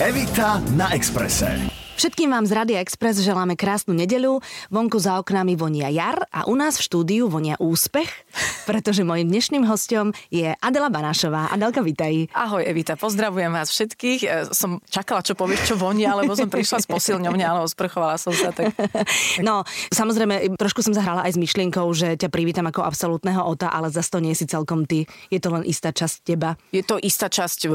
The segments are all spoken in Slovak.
Evita na Exprese. Všetkým vám z Rady Express želáme krásnu nedeľu. Vonku za oknami vonia jar a u nás v štúdiu vonia úspech, pretože mojim dnešným hostom je Adela Banášová. Adelka, vitaj. Ahoj Evita, pozdravujem vás všetkých. E, Som čakala, čo povieš, čo vonia, lebo som prišla s posilňovne, ale osprchovala som sa. Tak... No, samozrejme, trošku som zahrala aj s myšlienkou, že ťa privítam ako absolútneho ota, ale zase to nie si celkom ty. Je to len istá časť teba. Je to istá časť e,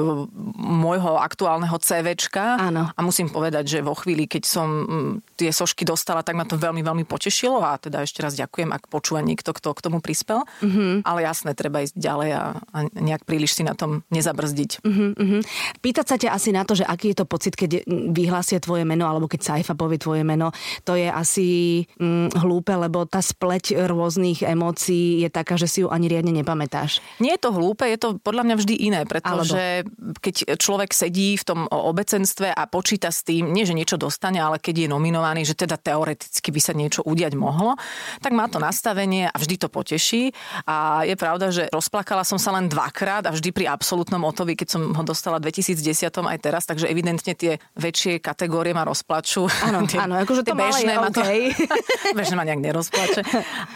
môjho aktuálneho CVčka. Áno. A musím povedať, že vo chvíli, keď som mm, tie sošky dostala, tak ma to veľmi, veľmi potešilo a teda ešte raz ďakujem, ak počúva niekto, kto k tomu prispel. Mm-hmm. Ale jasné, treba ísť ďalej a, a nejak príliš si na tom nezabrzdiť. Mm-hmm. Pýtať sa ťa asi na to, že aký je to pocit, keď vyhlásia tvoje meno, alebo keď Saifa povie tvoje meno, to je asi mm, hlúpe, lebo tá spleť rôznych emócií je taká, že si ju ani riadne nepamätáš. Nie je to hlúpe, je to podľa mňa vždy iné, pretože alebo. keď človek sedí v tom obecenstve a počíta s tým, nie že niečo dostane, ale keď je nominovaný, že teda teoreticky by sa niečo udiať mohlo, tak má to nastavenie a vždy to poteší. A je pravda, že rozplakala som sa len dvakrát a vždy pri absolútnom otovi, keď som ho dostala v 2010 aj teraz, takže evidentne tie väčšie kategórie ma rozplačú. Áno, áno, akože to bežné ma to, okay. bežné ma nejak nerozplače.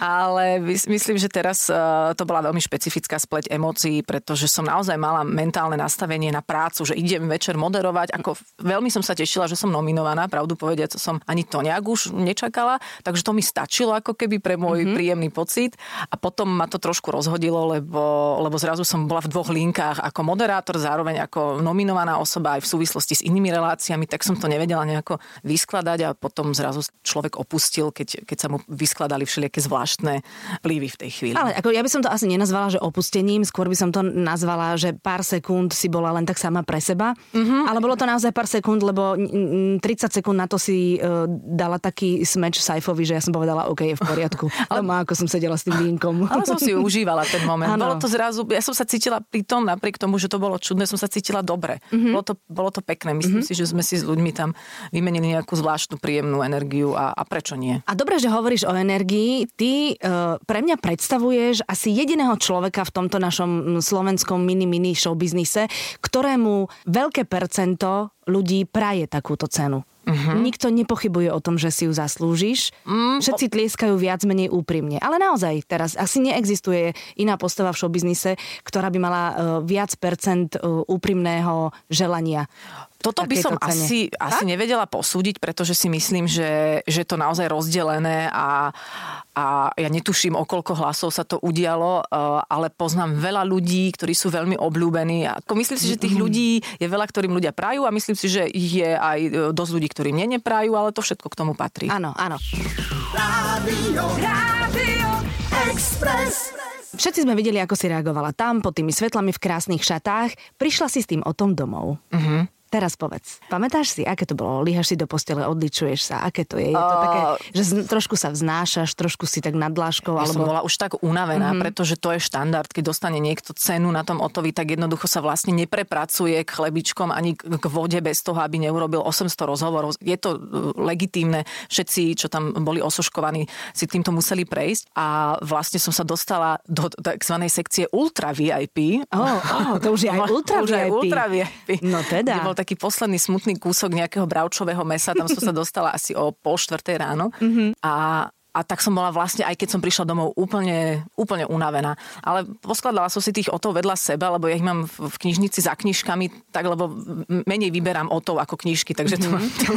Ale myslím, že teraz uh, to bola veľmi špecifická spleť emócií, pretože som naozaj mala mentálne nastavenie na prácu, že idem večer moderovať. Ako veľmi som sa tešila, že som nominovaná nominovaná, pravdu povediac som ani to nejak už nečakala, takže to mi stačilo ako keby pre môj mm-hmm. príjemný pocit a potom ma to trošku rozhodilo, lebo, lebo zrazu som bola v dvoch linkách ako moderátor, zároveň ako nominovaná osoba aj v súvislosti s inými reláciami, tak som to nevedela nejako vyskladať a potom zrazu človek opustil, keď, keď sa mu vyskladali všelijaké zvláštne vplyvy v tej chvíli. Ale ako ja by som to asi nenazvala, že opustením, skôr by som to nazvala, že pár sekúnd si bola len tak sama pre seba, mm-hmm. ale bolo to naozaj pár sekúnd, lebo 30 30 sekúnd na to si uh, dala taký smeč Saifovi, že ja som povedala, OK, je v poriadku. Ale má, ako som sedela s tým vínkom. Ale som si užívala ten moment. Ano. Bolo to zrazu, ja som sa cítila pri tom, napriek tomu, že to bolo čudné, som sa cítila dobre. Mm-hmm. Bolo, to, bolo to pekné. Myslím mm-hmm. si, že sme si s ľuďmi tam vymenili nejakú zvláštnu príjemnú energiu a, a prečo nie? A dobre, že hovoríš o energii. Ty uh, pre mňa predstavuješ asi jediného človeka v tomto našom slovenskom mini-mini showbiznise, ktorému veľké percento ľudí praje takúto cenu. Uh-huh. Nikto nepochybuje o tom, že si ju zaslúžiš. Mm, Všetci tlieskajú viac menej úprimne. Ale naozaj teraz asi neexistuje iná postava v showbiznise, ktorá by mala uh, viac percent uh, úprimného želania. Toto by som cene. asi, asi nevedela posúdiť, pretože si myslím, že, že je to naozaj rozdelené a, a ja netuším, o koľko hlasov sa to udialo, uh, ale poznám veľa ľudí, ktorí sú veľmi obľúbení. A myslím si, že tých ľudí je veľa, ktorým ľudia prajú a myslím si, že je aj e, dosť ľudí, ktorí mne neprajú, ale to všetko k tomu patrí. Áno, áno. Rádio, Rádio Express. Všetci sme videli, ako si reagovala tam, pod tými svetlami v krásnych šatách. Prišla si s tým o tom domov. Uh-huh. Teraz povedz, pamätáš si, aké to bolo? Líhaš si do postele, odličuješ sa, aké to je? Je to uh, také, že z, trošku sa vznášaš, trošku si tak nad dláškou? Ja alebo... som bola už tak unavená, mm-hmm. pretože to je štandard. Keď dostane niekto cenu na tom otovi, tak jednoducho sa vlastne neprepracuje k chlebičkom ani k vode bez toho, aby neurobil 800 rozhovorov. Je to uh, legitímne. Všetci, čo tam boli osoškovaní, si týmto museli prejsť. A vlastne som sa dostala do tzv. sekcie Ultra VIP. Oh, oh, to už je aj Ultra už VIP. Aj ultra VIP. No teda taký posledný smutný kúsok nejakého bravčového mesa, tam som sa dostala asi o pol štvrtej ráno. Mm-hmm. A a tak som bola vlastne, aj keď som prišla domov, úplne, úplne unavená. Ale poskladala som si tých otov vedľa seba, lebo ja ich mám v knižnici za knižkami, tak lebo menej vyberám otov ako knižky, takže to, mm-hmm. to,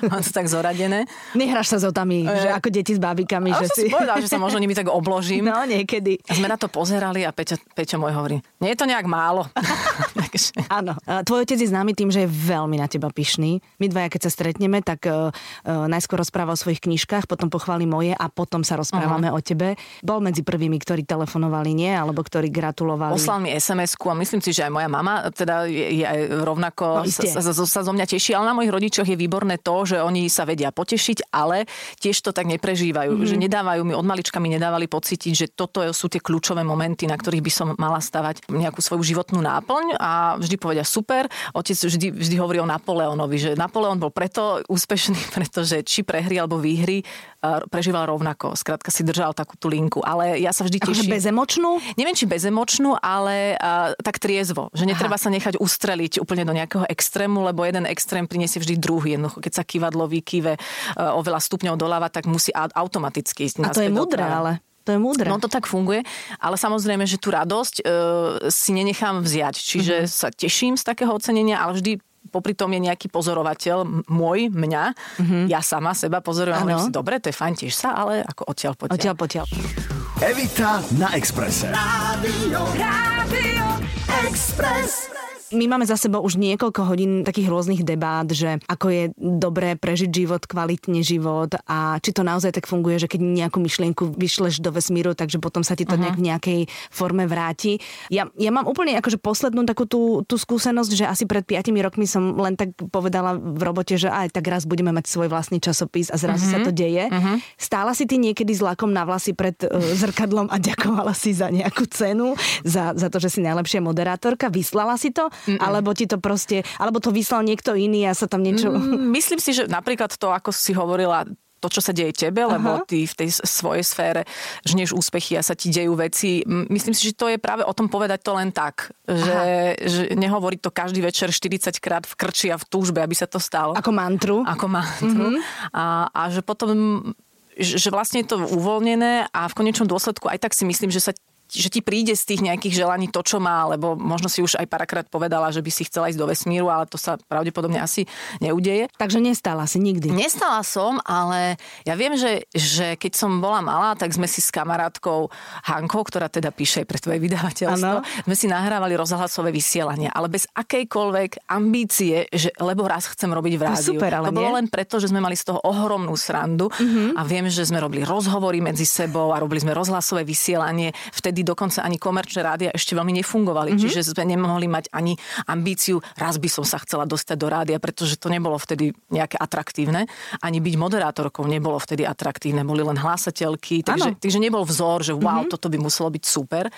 to mám to tak zoradené. Nehráš sa s otami, e, že ako deti s bábikami. že si... povedala, že sa možno nimi tak obložím. No, niekedy. A sme na to pozerali a Peťo, Peťo môj hovorí, nie je to nejak málo. Áno. Tvoj otec je známy tým, že je veľmi na teba pyšný. My dvaja, keď sa stretneme, tak uh, najskôr rozpráva o svojich knižkách, potom pochváli moje a potom sa rozprávame uh-huh. o tebe. Bol medzi prvými, ktorí telefonovali, nie? Alebo ktorí gratulovali. Poslal mi SMS-ku a myslím si, že aj moja mama teda je, je aj rovnako no, sa, sa, sa zo mňa teší. Ale na mojich rodičoch je výborné to, že oni sa vedia potešiť, ale tiež to tak neprežívajú. Uh-huh. Že nedávajú mi, od malička mi nedávali pocítiť, že toto sú tie kľúčové momenty, na ktorých by som mala stavať nejakú svoju životnú náplň a a vždy povedia super. Otec vždy, vždy hovorí o Napoleonovi, že Napoleon bol preto úspešný, pretože či prehry alebo výhry prežíval rovnako. Skrátka si držal takú tú linku. Ale ja sa vždy akože teším. Akože bezemočnú? Neviem, či bezemočnú, ale uh, tak triezvo. Že netreba Aha. sa nechať ustreliť úplne do nejakého extrému, lebo jeden extrém priniesie vždy druhý. Jednoducho, keď sa kývadlo vykýve uh, oveľa stupňov doľava, tak musí automaticky ísť. A to je mudré, ale. To je múdre. No to tak funguje, ale samozrejme, že tú radosť e, si nenechám vziať. Čiže mm-hmm. sa teším z takého ocenenia, ale vždy popri tom je nejaký pozorovateľ môj, mňa, mm-hmm. ja sama seba pozorujem, ale si, dobre, to je fajn, tiež sa, ale ako odtiaľ potiaľ. Odtiaľ potiaľ. Evita na Exprese. Rádio, Rádio Express my máme za sebou už niekoľko hodín takých rôznych debát, že ako je dobré prežiť život, kvalitne život a či to naozaj tak funguje, že keď nejakú myšlienku vyšleš do vesmíru, takže potom sa ti to uh-huh. nejak v nejakej forme vráti. Ja, ja mám úplne akože poslednú takú tú, tú skúsenosť, že asi pred 5 rokmi som len tak povedala v robote, že aj tak raz budeme mať svoj vlastný časopis a zrazu uh-huh. sa to deje. Uh-huh. Stála si ty niekedy s lakom na vlasy pred uh, zrkadlom a ďakovala si za nejakú cenu, za, za to, že si najlepšia moderátorka, vyslala si to Mm-mm. Alebo ti to proste, alebo to vyslal niekto iný a sa tam niečo... Mm, myslím si, že napríklad to, ako si hovorila, to, čo sa deje tebe, Aha. lebo ty v tej svojej sfére žnieš úspechy a sa ti dejú veci. Myslím si, že to je práve o tom povedať to len tak, že, že nehovoriť to každý večer 40 krát v krči a v túžbe, aby sa to stalo. Ako mantru. Ako mantru. Mm-hmm. A, a že potom že vlastne je to uvoľnené a v konečnom dôsledku aj tak si myslím, že sa že ti príde z tých nejakých želaní to, čo má, lebo možno si už aj parakrát povedala, že by si chcela ísť do vesmíru, ale to sa pravdepodobne asi neudeje. Takže nestala si nikdy? Nestala som, ale ja viem, že, že keď som bola malá, tak sme si s kamarátkou Hankou, ktorá teda píše aj pre tvoje vydavateľstvo, ano. sme si nahrávali rozhlasové vysielanie, ale bez akejkoľvek ambície, že lebo raz chcem robiť v rádiu. Super, ale to bolo len preto, že sme mali z toho ohromnú srandu uh-huh. a viem, že sme robili rozhovory medzi sebou a robili sme rozhlasové vysielanie. Vtedy vtedy dokonca ani komerčné rádia ešte veľmi nefungovali, mm-hmm. čiže sme nemohli mať ani ambíciu, raz by som sa chcela dostať do rádia, pretože to nebolo vtedy nejaké atraktívne. Ani byť moderátorkou nebolo vtedy atraktívne, boli len hlásateľky, takže, takže nebol vzor, že wow, mm-hmm. toto by muselo byť super.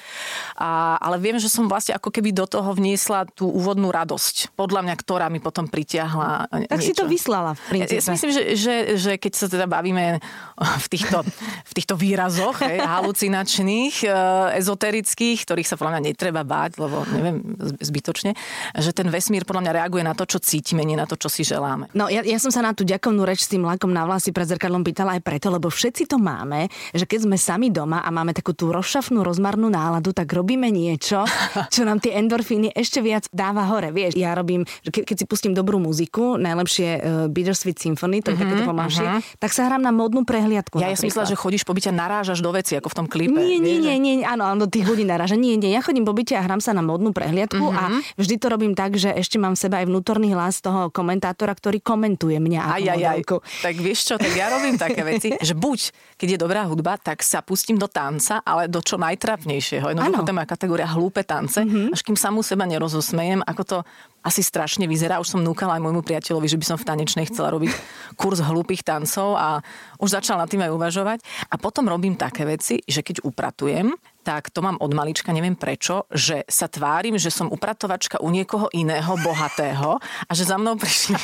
A, ale viem, že som vlastne ako keby do toho vniesla tú úvodnú radosť, podľa mňa, ktorá mi potom pritiahla. Tak niečo. si to vyslala v princípe. Ja, ja myslím, že, že, že keď sa teda bavíme v týchto, v týchto výrazoch hej, halucinačných, ezoterických, ktorých sa podľa mňa netreba báť, lebo neviem, zbytočne, že ten vesmír podľa mňa reaguje na to, čo cítime, nie na to, čo si želáme. No ja, ja som sa na tú ďakovnú reč s tým lakom na vlasy pred zrkadlom pýtala aj preto, lebo všetci to máme, že keď sme sami doma a máme takú tú rozšafnú, rozmarnú náladu, tak robíme niečo, čo nám tie endorfíny ešte viac dáva hore. Vieš, ja robím, ke, keď si pustím dobrú muziku, najlepšie uh, Bittersweet Symphony, to je takéto pomalšie, uh-huh. tak sa hrám na modnú prehliadku. Ja, ja som myslela, že chodíš po byte a narážaš do veci, ako v tom klipe. Nie, nie, nie, nie, áno, áno, do tých ľudí naráža. Nie, nie, ja chodím po byte a hrám sa na modnú prehliadku mm-hmm. a mhm. vždy to robím tak, že ešte mám v sebe aj vnútorný hlas toho komentátora, ktorý komentuje mňa aj, aj, aj. Tak vieš čo, tak ja robím také veci, že buď, keď je dobrá hudba, tak sa pustím do tanca, ale do čo najtrapnejšieho. Jednoducho je moja kategória hlúpe tance, mm-hmm. až kým samú seba nerozosmejem, ako to asi strašne vyzerá. Už som núkala aj môjmu priateľovi, že by som v tanečnej chcela robiť kurz hlúpých tancov a už začal nad tým aj uvažovať. A potom robím také veci, že keď upratujem, tak to mám od malička, neviem prečo, že sa tvárim, že som upratovačka u niekoho iného, bohatého a že za mnou prišli,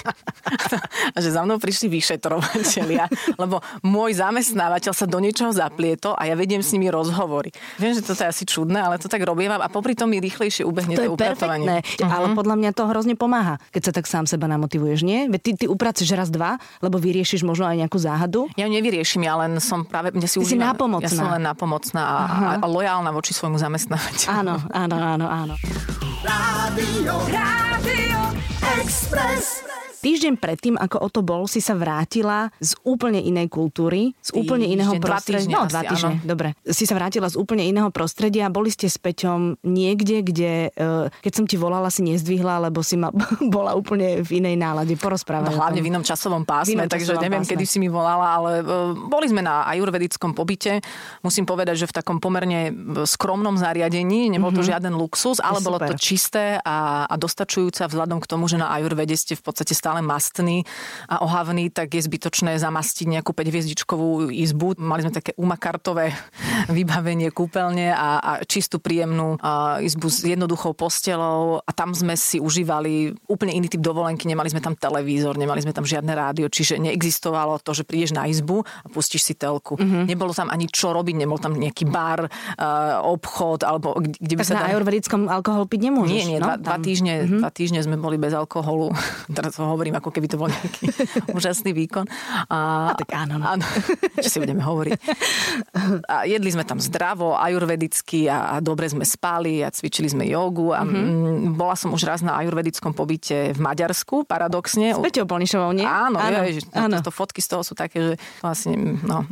a že za mnou prišli vyšetrovateľia, lebo môj zamestnávateľ sa do niečoho zaplietol a ja vediem s nimi rozhovory. Viem, že toto je asi čudné, ale to tak robím a popri tom mi rýchlejšie ubehne to, to upratovanie. Perfektné, uh-huh. ale podľa mňa to hrozne pomáha, keď sa tak sám seba namotivuješ, nie? Veď ty, ty upraceš raz, dva, lebo vyriešiš možno aj nejakú záhadu. Ja ju nevyriešim, ja len som práve, mne si, si nápomocná. Ja som len nápomocná a, a, a lojálna voči svojmu zamestnávateľu. Áno, áno, áno, áno. Rádio, Rádio Express. Týždeň predtým, ako o to bol, si sa vrátila z úplne inej kultúry, z úplne Týždeň, iného prostredia. No, dva týždne, dobre. Si sa vrátila z úplne iného prostredia. Boli ste s Peťom niekde, kde, e, keď som ti volala, si nezdvihla, lebo si ma bola úplne v inej nálade. Porozprávaj. No, hlavne v inom časovom pásme, inom takže neviem, pásme. kedy si mi volala, ale e, boli sme na ajurvedickom pobyte. Musím povedať, že v takom pomerne e, skromnom zariadení, nebol to mm-hmm. žiaden luxus, ale bolo to čisté a, a dostačujúce vzhľadom k tomu, že na ajurvede ste v podstate stále stále mastný a ohavný, tak je zbytočné zamastiť nejakú 5 izbu. Mali sme také umakartové vybavenie kúpeľne a, a čistú príjemnú a, izbu s jednoduchou postelou a tam sme si užívali úplne iný typ dovolenky. Nemali sme tam televízor, nemali sme tam žiadne rádio, čiže neexistovalo to, že prídeš na izbu a pustíš si telku. Mm-hmm. Nebolo tam ani čo robiť, nebol tam nejaký bar, obchod, alebo kde by tak sa na tam... ayurvedickom alkohol piť nemôžeš. Nie, nie, no, dva, dva, týždne, mm-hmm. dva týždne sme boli bez alkoholu. Teraz to hovorím, ako keby to bol nejaký úžasný výkon. A, a tak áno. No. áno čo si budeme hovoriť. A jedli sme tam zdravo, ajurvedicky a, a dobre sme spali a cvičili sme jogu. A mm-hmm. bola som už raz na ajurvedickom pobyte v Maďarsku, paradoxne. S Peťou Polnišovou, nie? Áno, áno. Je, áno. To, to fotky z toho sú také, že vlastne, no,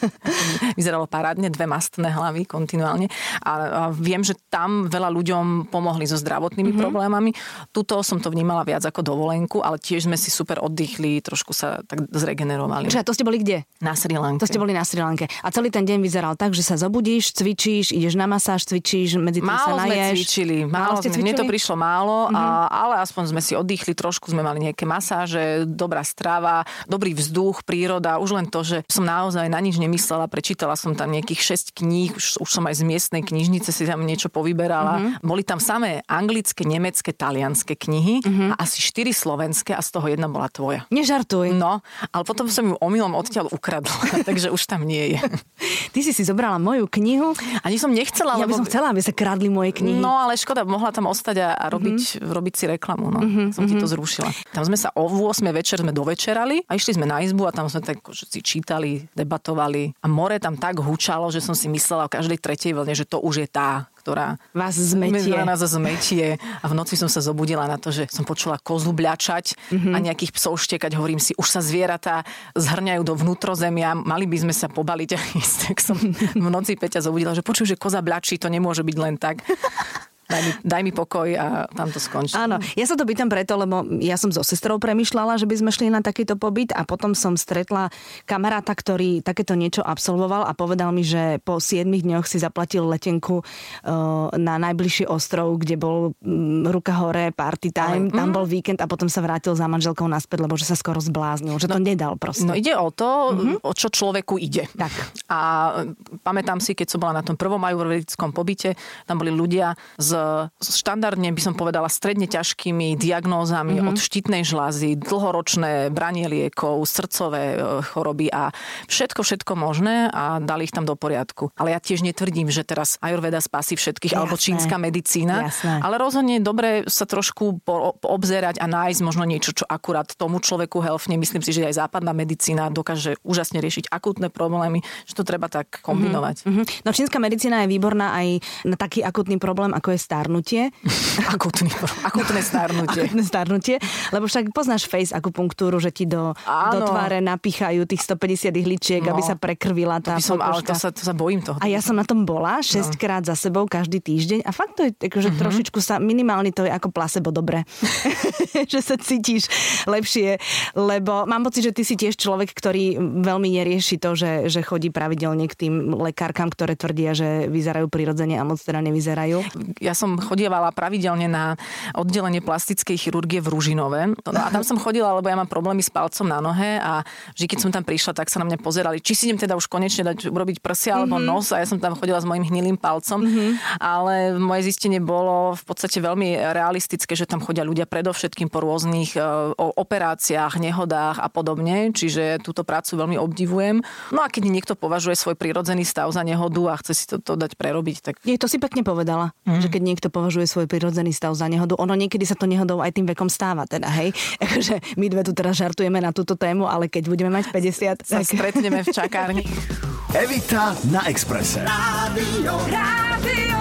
vyzeralo parádne, dve mastné hlavy kontinuálne. A, a viem, že tam veľa ľuďom pomohli so zdravotnými mm-hmm. problémami. Tuto som to vnímala viac ako dovolenku, ale tiež sme si super oddychli, trošku sa tak zregenerovali. Čiže to ste boli kde? Na Sri Lanke. To ste boli na Sri Lanke. A celý ten deň vyzeral tak, že sa zobudíš, cvičíš, ideš na masáž, cvičíš, medzi tým málo sa naješ. Sme cvičili, málo, málo ste cvičili? Mne to prišlo málo, mm-hmm. a, mhm. ale aspoň sme si oddychli, trošku sme mali nejaké masáže, dobrá strava, dobrý vzduch, príroda. Už len to, že som naozaj na nič nemyslela, prečítala som tam nejakých 6 kníh, už, už som aj z miestnej knižnice si tam niečo povyberala. Mm-hmm. Boli tam samé anglické, nemecké, talianské knihy mm-hmm. a asi 4 slovenské a z toho jedna bola tvoja. Nežartuj. No, ale potom som ju omylom odtiaľ ukradla, takže už tam nie je. Ty si si zobrala moju knihu. Ani som nechcela. Ja by som chcela, aby sa kradli moje knihy. No ale škoda, mohla tam ostať a, a robiť, mm-hmm. robiť si reklamu. No. Mm-hmm. Som ti to mhm. zrušila. Tam sme sa o 8 večer sme dovečerali a išli sme na izbu a tam sme tak že si čítali, debatovali a more tam tak hučalo, že som si myslela o každej tretej vlne, že to už je tá, ktorá vás zmetie. nás zmetie. A v noci som sa zobudila na to, že som počula kozu bľačať mm-hmm. a nejakých psov štekať. Hovorím si, už sa zvieratá zhrňajú do vnútrozemia, mali by sme sa pobaliť a ísť. Tak som v noci Peťa zobudila, že počuj, že koza bľačí, to nemôže byť len tak daj mi, daj mi pokoj a tam to skončí. Áno, ja sa to pýtam preto, lebo ja som so sestrou premyšľala, že by sme šli na takýto pobyt a potom som stretla kamaráta, ktorý takéto niečo absolvoval a povedal mi, že po 7 dňoch si zaplatil letenku uh, na najbližší ostrov, kde bol um, ruka hore, party time, Ale, tam mm. bol víkend a potom sa vrátil za manželkou naspäť, lebo že sa skoro zbláznil, že no, to nedal proste. No ide o to, mm-hmm. o čo človeku ide. Tak. A pamätám si, keď som bola na tom prvom ajurvedickom pobyte, tam boli ľudia z štandardne by som povedala stredne ťažkými diagnózami mm-hmm. od štítnej žlázy, dlhoročné branie liekov, srdcové e, choroby a všetko, všetko možné a dali ich tam do poriadku. Ale ja tiež netvrdím, že teraz Ayurveda spasí všetkých Jasné. alebo čínska medicína, Jasné. ale rozhodne je dobre sa trošku obzerať a nájsť možno niečo, čo akurát tomu človeku helfne. Myslím si, že aj západná medicína dokáže úžasne riešiť akútne problémy, že to treba tak kombinovať. Mm-hmm. No čínska medicína je výborná aj na taký akutný problém, ako je starnutie. Akutný, akutné starnutie. Akutné starnutie, lebo však poznáš face akupunktúru, že ti do, do tváre napíchajú tých 150 ihličiek, no, aby sa prekrvila tá to som, Ale to sa, to sa bojím toho. A ja som na tom bola 6 no. krát za sebou každý týždeň a fakt to je, že mm-hmm. trošičku sa, minimálne to je ako placebo dobre. že sa cítiš lepšie, lebo mám pocit, že ty si tiež človek, ktorý veľmi nerieši to, že, že chodí pravidelne k tým lekárkam, ktoré tvrdia, že vyzerajú prirodzene a moc teda nevyzerajú. Ja som chodievala pravidelne na oddelenie plastickej chirurgie v Ružinove. No a tam som chodila, lebo ja mám problémy s palcom na nohe a vždy, keď som tam prišla, tak sa na mňa pozerali, či si idem teda už konečne dať urobiť prsia alebo mm-hmm. nos a ja som tam chodila s mojim hnilým palcom. Mm-hmm. Ale moje zistenie bolo v podstate veľmi realistické, že tam chodia ľudia predovšetkým po rôznych uh, operáciách, nehodách a podobne, čiže túto prácu veľmi obdivujem. No a keď niekto považuje svoj prírodzený stav za nehodu a chce si to, to dať prerobiť, tak... Nie, to si pekne povedala, mm. že keď niekto považuje svoj prirodzený stav za nehodu. Ono niekedy sa to nehodou aj tým vekom stáva, teda, hej. Akože my dve tu teraz žartujeme na túto tému, ale keď budeme mať 50, sa tak... stretneme v čakárni. Evita na Exprese. Rádio, Rádio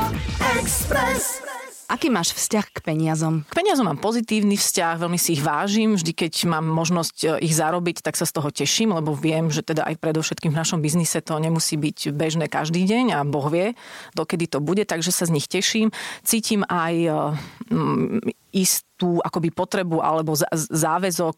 Express. Aký máš vzťah k peniazom? K peniazom mám pozitívny vzťah, veľmi si ich vážim. Vždy, keď mám možnosť e, ich zarobiť, tak sa z toho teším, lebo viem, že teda aj predovšetkým v našom biznise to nemusí byť bežné každý deň a Boh vie, dokedy to bude, takže sa z nich teším. Cítim aj e, ist tú akoby potrebu alebo záväzok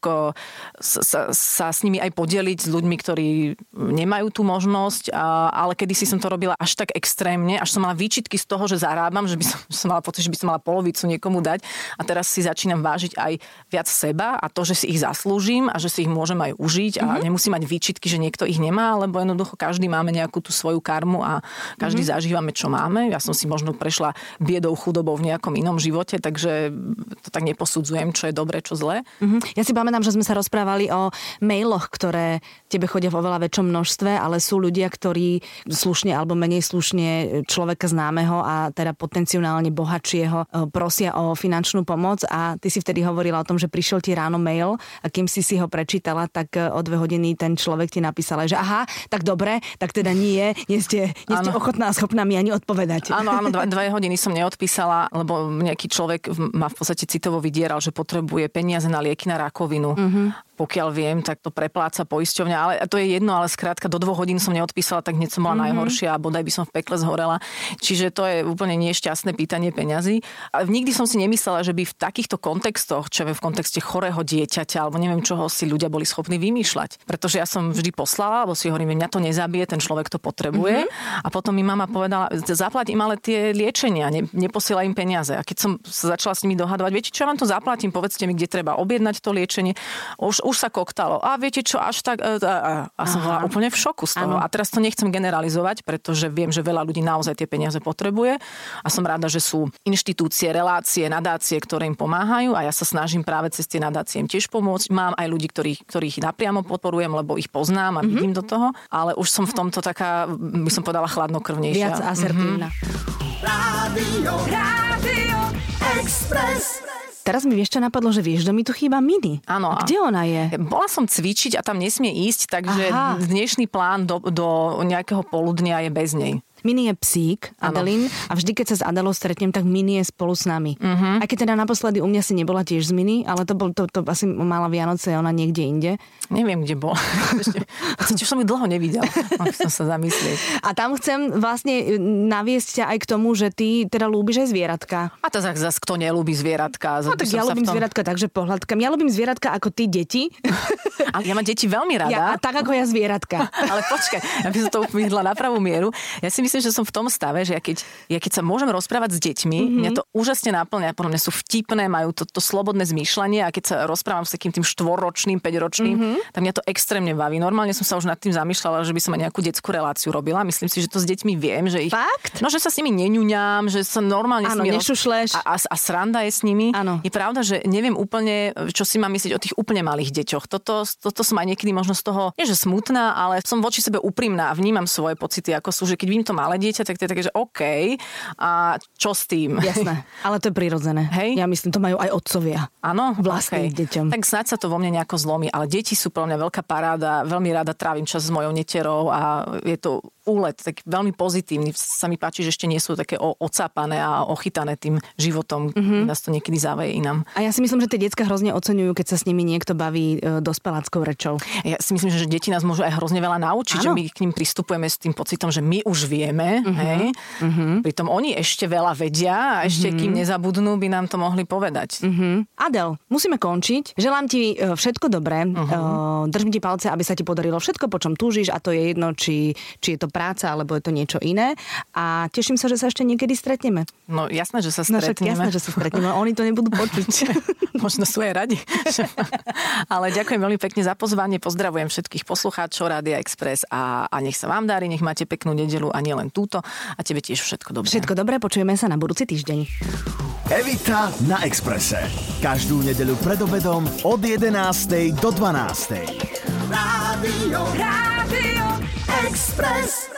sa, sa s nimi aj podeliť s ľuďmi, ktorí nemajú tú možnosť, ale kedy si som to robila až tak extrémne, až som mala výčitky z toho, že zarábam, že by som, som mala pocit, že by som mala polovicu niekomu dať a teraz si začínam vážiť aj viac seba a to, že si ich zaslúžim a že si ich môžem aj užiť a mm-hmm. nemusím mať výčitky, že niekto ich nemá, lebo jednoducho každý máme nejakú tú svoju karmu a každý mm-hmm. zažívame, čo máme. Ja som si možno prešla biedou, chudobou v nejakom inom živote, takže to tak neposudzujem, čo je dobré, čo zlé. Mm-hmm. Ja si pamätám, že sme sa rozprávali o mailoch, ktoré tebe chodia v oveľa väčšom množstve, ale sú ľudia, ktorí slušne alebo menej slušne človeka známeho a teda potenciálne bohatšieho e, prosia o finančnú pomoc a ty si vtedy hovorila o tom, že prišiel ti ráno mail a kým si si ho prečítala, tak e, o dve hodiny ten človek ti napísal, že aha, tak dobre, tak teda nie, nie ste, nie ste ochotná a schopná mi ani odpovedať. Áno, áno, dva, dve hodiny som neodpísala, lebo nejaký človek ma v podstate citovo vydieral, že potrebuje peniaze na lieky na rakovinu. Uh-huh pokiaľ viem, tak to prepláca poisťovňa, ale to je jedno, ale skrátka do dvoch hodín som neodpísala, tak hneď som bola mm-hmm. najhoršia a bodaj by som v pekle zhorela. Čiže to je úplne nešťastné pýtanie peňazí. Ale nikdy som si nemyslela, že by v takýchto kontextoch, čo je v kontexte chorého dieťaťa alebo neviem čoho si ľudia boli schopní vymýšľať. Pretože ja som vždy poslala, lebo si hovorím, mňa to nezabije, ten človek to potrebuje. Mm-hmm. A potom mi mama povedala, zaplatím ale tie liečenia, ne, neposiela im peniaze. A keď som sa začala s nimi dohadovať, viete, čo ja vám to zaplatím, povedzte mi, kde treba objednať to liečenie. Už už sa koktalo. A viete čo, až tak... A, a, a som bola úplne v šoku z toho. Ano. A teraz to nechcem generalizovať, pretože viem, že veľa ľudí naozaj tie peniaze potrebuje. A som rada, že sú inštitúcie, relácie, nadácie, ktoré im pomáhajú a ja sa snažím práve cez tie nadácie im tiež pomôcť. Mám aj ľudí, ktorých, ktorých napriamo podporujem, lebo ich poznám a vidím mm-hmm. do toho. Ale už som v tomto taká, by som povedala, chladnokrvnejšia. Viac asertívna. Mm-hmm. Rádio, Rádio Express. Teraz mi vieš, čo napadlo, že vieš, že mi tu chýba Mini. Áno. Kde ona je? Bola som cvičiť a tam nesmie ísť, takže Aha. dnešný plán do, do nejakého poludnia je bez nej. Mini je psík, Adelín, a vždy, keď sa s Adelou stretnem, tak Mini je spolu s nami. Uh-huh. Aj keď teda naposledy u mňa si nebola tiež z Mini, ale to, bol, to, to asi mala Vianoce ona niekde inde. Neviem, kde bola. Ešte som ju dlho nevidel. som sa zamyslieť. A tam chcem vlastne e, naviesť ťa aj k tomu, že ty teda lúbiš aj zvieratka. A to zase, zase kto nelúbi zvieratka? No tak ja ľúbim tom... zvieratka, takže pohľadkam. Ja ľúbim zvieratka ako ty deti. Ale ja mám deti veľmi rada. Ja, a tak ako ja zvieratka. ale počkaj, aby som to upýhla na pravú mieru. Ja si myslím, myslím, že som v tom stave, že ja keď, ja keď sa môžem rozprávať s deťmi, mm-hmm. mňa to úžasne náplňa, podľa mňa sú vtipné, majú to, to slobodné zmýšľanie a keď sa rozprávam s takým tým štvorročným, päťročným, mm-hmm. tak mňa to extrémne baví. Normálne som sa už nad tým zamýšľala, že by som aj nejakú detskú reláciu robila. Myslím si, že to s deťmi viem, že ich... Fakt? No, že sa s nimi neňuňam, že sa normálne ano, s nimi... Roz... A, a, a, sranda je s nimi. Ano. Je pravda, že neviem úplne, čo si mám myslieť o tých úplne malých deťoch. Toto, toto som aj niekedy možno z toho, nie že smutná, ale som voči sebe úprimná a vnímam svoje pocity, ako sú, že keď vidím to malé dieťa, tak to je také, že OK, a čo s tým? Jasné, ale to je prirodzené. Hej? Ja myslím, to majú aj otcovia. Áno? Vlastným okay. deťom. Tak snáď sa to vo mne nejako zlomí, ale deti sú pre mňa veľká paráda, veľmi rada trávim čas s mojou neterou a je to úlet, tak veľmi pozitívny. Sa mi páči, že ešte nie sú také ocápané a ochytané tým životom. Mm-hmm. Nás to niekedy závaje inám. A ja si myslím, že tie detská hrozne oceňujú, keď sa s nimi niekto baví e, dospeláckou rečou. Ja si myslím, že deti nás môžu aj hrozne veľa naučiť, ano. že my k ním pristupujeme s tým pocitom, že my už vieme, mm-hmm. hej? Mm-hmm. Pritom oni ešte veľa vedia a ešte mm-hmm. kým nezabudnú, by nám to mohli povedať. Mm-hmm. Adel, musíme končiť. Želám ti e, všetko dobré. Uh-huh. Držím ti palce, aby sa ti podarilo všetko, po čom túžiš a to je jedno, či, či je to práca, alebo je to niečo iné. A teším sa, že sa ešte niekedy stretneme. No jasné, že sa stretneme. No, jasné, že sa stretneme. Oni to nebudú počuť. Možno sú aj radi. Ale ďakujem veľmi pekne za pozvanie. Pozdravujem všetkých poslucháčov Rádia Express a, a nech sa vám darí, nech máte peknú nedelu a nielen túto. A tebe tiež všetko dobré. Všetko dobré, počujeme sa na budúci týždeň. Evita na Exprese. Každú nedeľu pred obedom od 11. do 12. Rádio, Rádio Express.